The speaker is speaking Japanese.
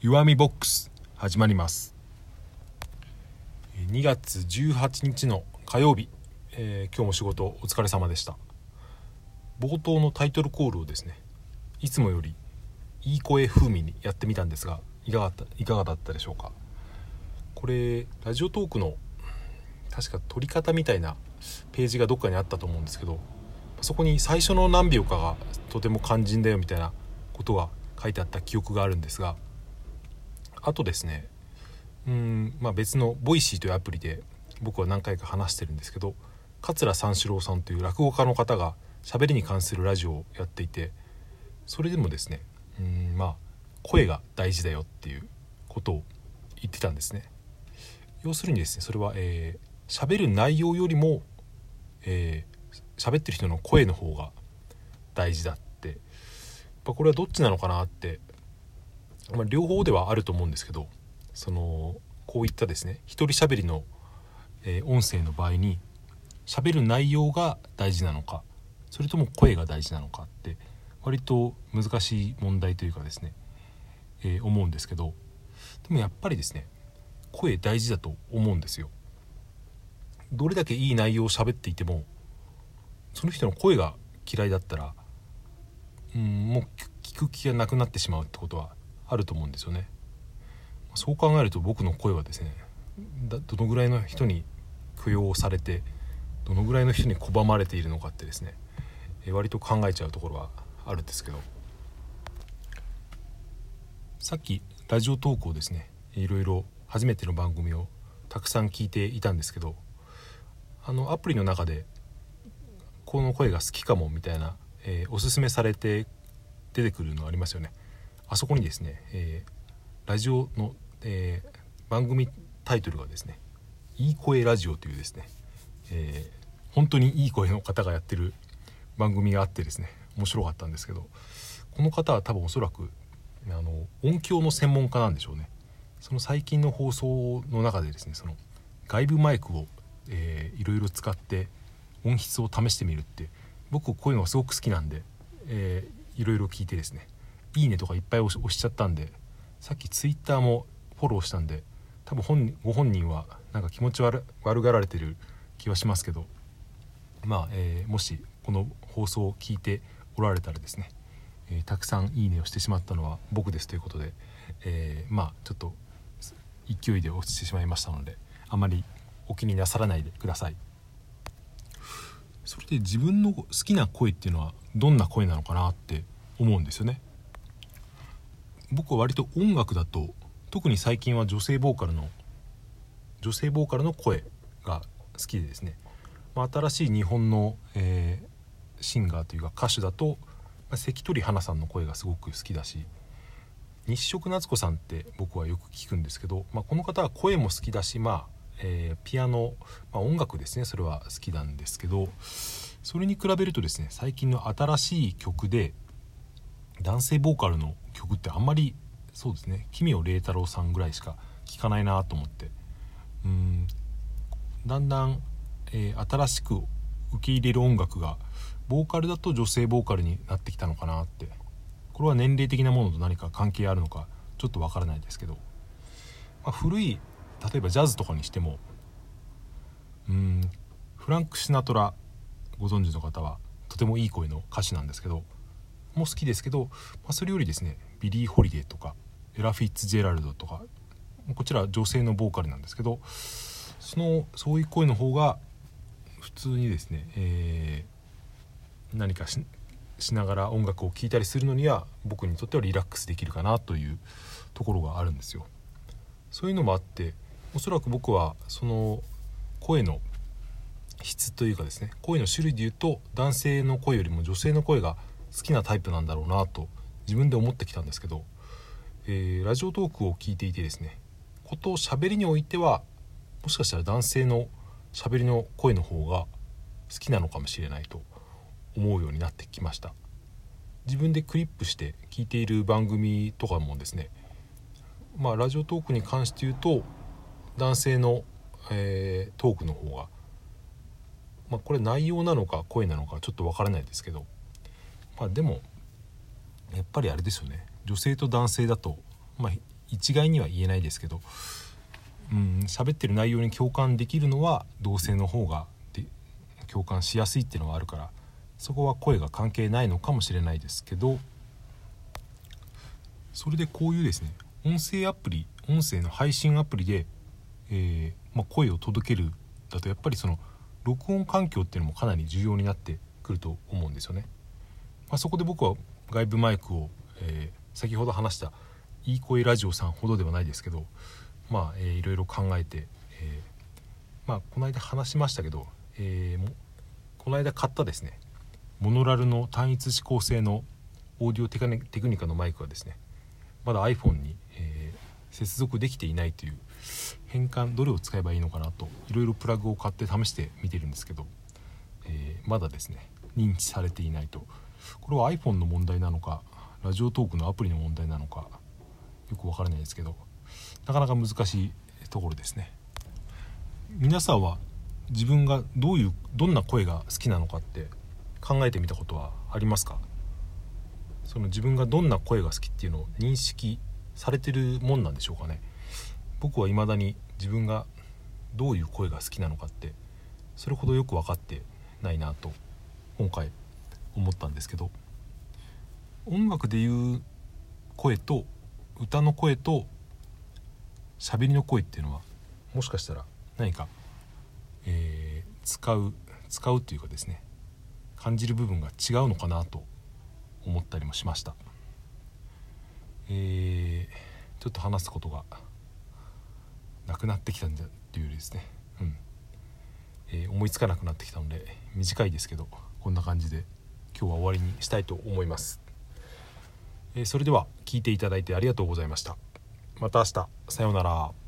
弱みボックス始まります。2月18日の火曜日、えー、今日も仕事お疲れ様でした。冒頭のタイトルコールをですねいつもよりいい声風味にやってみたんですがいかがいかがだったでしょうか。これラジオトークの確か撮り方みたいなページがどっかにあったと思うんですけどそこに最初の何秒かがとても肝心だよみたいなことが書いてあった記憶があるんですがあとですねうん、まあ、別の Voicy というアプリで僕は何回か話してるんですけど桂三四郎さんという落語家の方が喋りに関するラジオをやっていてそれでもですねうんまあ声が大事だよっていうことを言ってたんですね。要するにですねそれはえー、喋る内容よりもえー、喋ってる人の声の方が大事だって。やっぱこれはどっちなのかなってまあ、両方ではあると思うんですけどそのこういったですね一人喋りの、えー、音声の場合に喋る内容が大事なのかそれとも声が大事なのかって割と難しい問題というかですね、えー、思うんですけどでもやっぱりですね声大事だと思うんですよ。どれだけいい内容を喋っていてもその人の声が嫌いだったらうんもう聞く気がなくなってしまうってことはあると思うんですよね。そう考えると僕の声はですねどのぐらいの人に供養されてどのぐらいの人に拒まれているのかってですね割と考えちゃうところはあるんですけど。さっきラジオトークをですねいろいろ初めての番組をたくさん聞いていたんですけどあのアプリの中でこの声が好きかもみたいな、えー、おすすめされて出てくるのありますよね。あそこにですね、えー、ラジオの、えー、番組タイトルがですね「いい声ラジオ」というですね、えー、本当にいい声の方がやってる番組があってですね面白かったんですけどこの方は多分おそらくあの音響の専門家なんでしょうね。その最近の放送の中でですねその外部マイクを、えー、いろいろ使って音質を試してみるって僕こういうのがすごく好きなんで、えー、いろいろ聞いてですねいいねとかいっぱい押しちゃったんでさっきツイッターもフォローしたんで多分本ご本人はなんか気持ち悪悪がられてる気はしますけどまあ、えー、もしこの放送を聞いておられたらですね、えー、たくさんいいねをしてしまったのは僕ですということで、えー、まあちょっと勢いで落ちてしまいましたのであまりお気になさらないでください。それで自分の好きな声っていうのはどんな声なのかなって思うんですよね。僕は割と音楽だと特に最近は女性ボーカルの女性ボーカルの声が好きでですね、まあ、新しい日本の、えー、シンガーというか歌手だと、まあ、関取花さんの声がすごく好きだし日食夏子さんって僕はよく聞くんですけど、まあ、この方は声も好きだし、まあえー、ピアノ、まあ、音楽ですね。それは好きなんですけどそれに比べるとですね最近の新しい曲で男性ボーカルの曲ってあんまりそうですね。奇妙麗太郎さんぐらいしか聴かないなと思って。うん。だんだん、えー、新しく受け入れる音楽がボーカルだと女性ボーカルになってきたのかなって。これは年齢的なものと何か関係あるのかちょっとわからないですけど、まあ、古い例えばジャズとかにしてもうん。フランク・シナトラご存知の方はとてもいい声の歌手なんですけど。も好きですけど、まあ、それよりですねビリー・ホリデーとかエラ・フィッツジェラルドとかこちら女性のボーカルなんですけどそのそういう声の方が普通にですね、えー、何かしながら音楽を聴いたりするのには僕にとってはリラックスできるかなというところがあるんですよ。そういうのもあっておそらく僕はその声の質というかですね声の種類で言うと男性の声よりも女性の声が好きなタイプなんだろうなと自分で思ってきたんですけど、えー、ラジオトークを聞いていてですねこと喋りにおいてはもしかしたら男性の喋りの声の方が好きなのかもしれないと思うようになってきました。自分でクリップして聞いている番組とかもですねまあラジオトークに関して言うと男性の、えー、トークの方がまあこれ内容なのか声なのかちょっと分からないですけどまあでもやっぱりあれですよね女性と男性だと、まあ、一概には言えないですけどうん喋ってる内容に共感できるのは同性の方がで共感しやすいっていうのはあるからそこは声が関係ないのかもしれないですけどそれでこういうですね音声アプリ音声の配信アプリで、えー、まあ、声を届けるだとやっぱりその録音環境っていうのもかなり重要になってくると思うんですよね。まあ、そこで僕は外部マイクを、えー、先ほど話したいい声ラジオさんほどではないですけどまあ、えー、いろいろ考えて、えー、まあこの間話しましたけど、えー、この間買ったですねモノラルの単一指向性のオーディオテクニカのマイクはですねまだ iPhone に、えー、接続できていないという変換どれを使えばいいのかなといろいろプラグを買って試してみてるんですけど、えー、まだですね認知されていないと。これは iPhone の問題なのかラジオトークのアプリの問題なのかよくわからないですけどなかなか難しいところですね。皆さんは自分がどういうどんな声が好きなのかって考えてみたことはありますか？その自分がどんな声が好きっていうのを認識されてるもんなんでしょうかね。僕は未だに自分がどういう声が好きなのかってそれほどよく分かってないなと今回思ったんですけど音楽でいう声と歌の声と喋りの声っていうのはもしかしたら何か、えー、使う使うというかですね感じる部分が違うのかなと思ったりもしました、えー、ちょっと話すことがなくなってきたんだっていうよりですね、うん。えー、思いつかなくなってきたので短いですけどこんな感じで今日は終わりにしたいと思います、えー、それでは聞いていただいてありがとうございました。また明日。さようなら。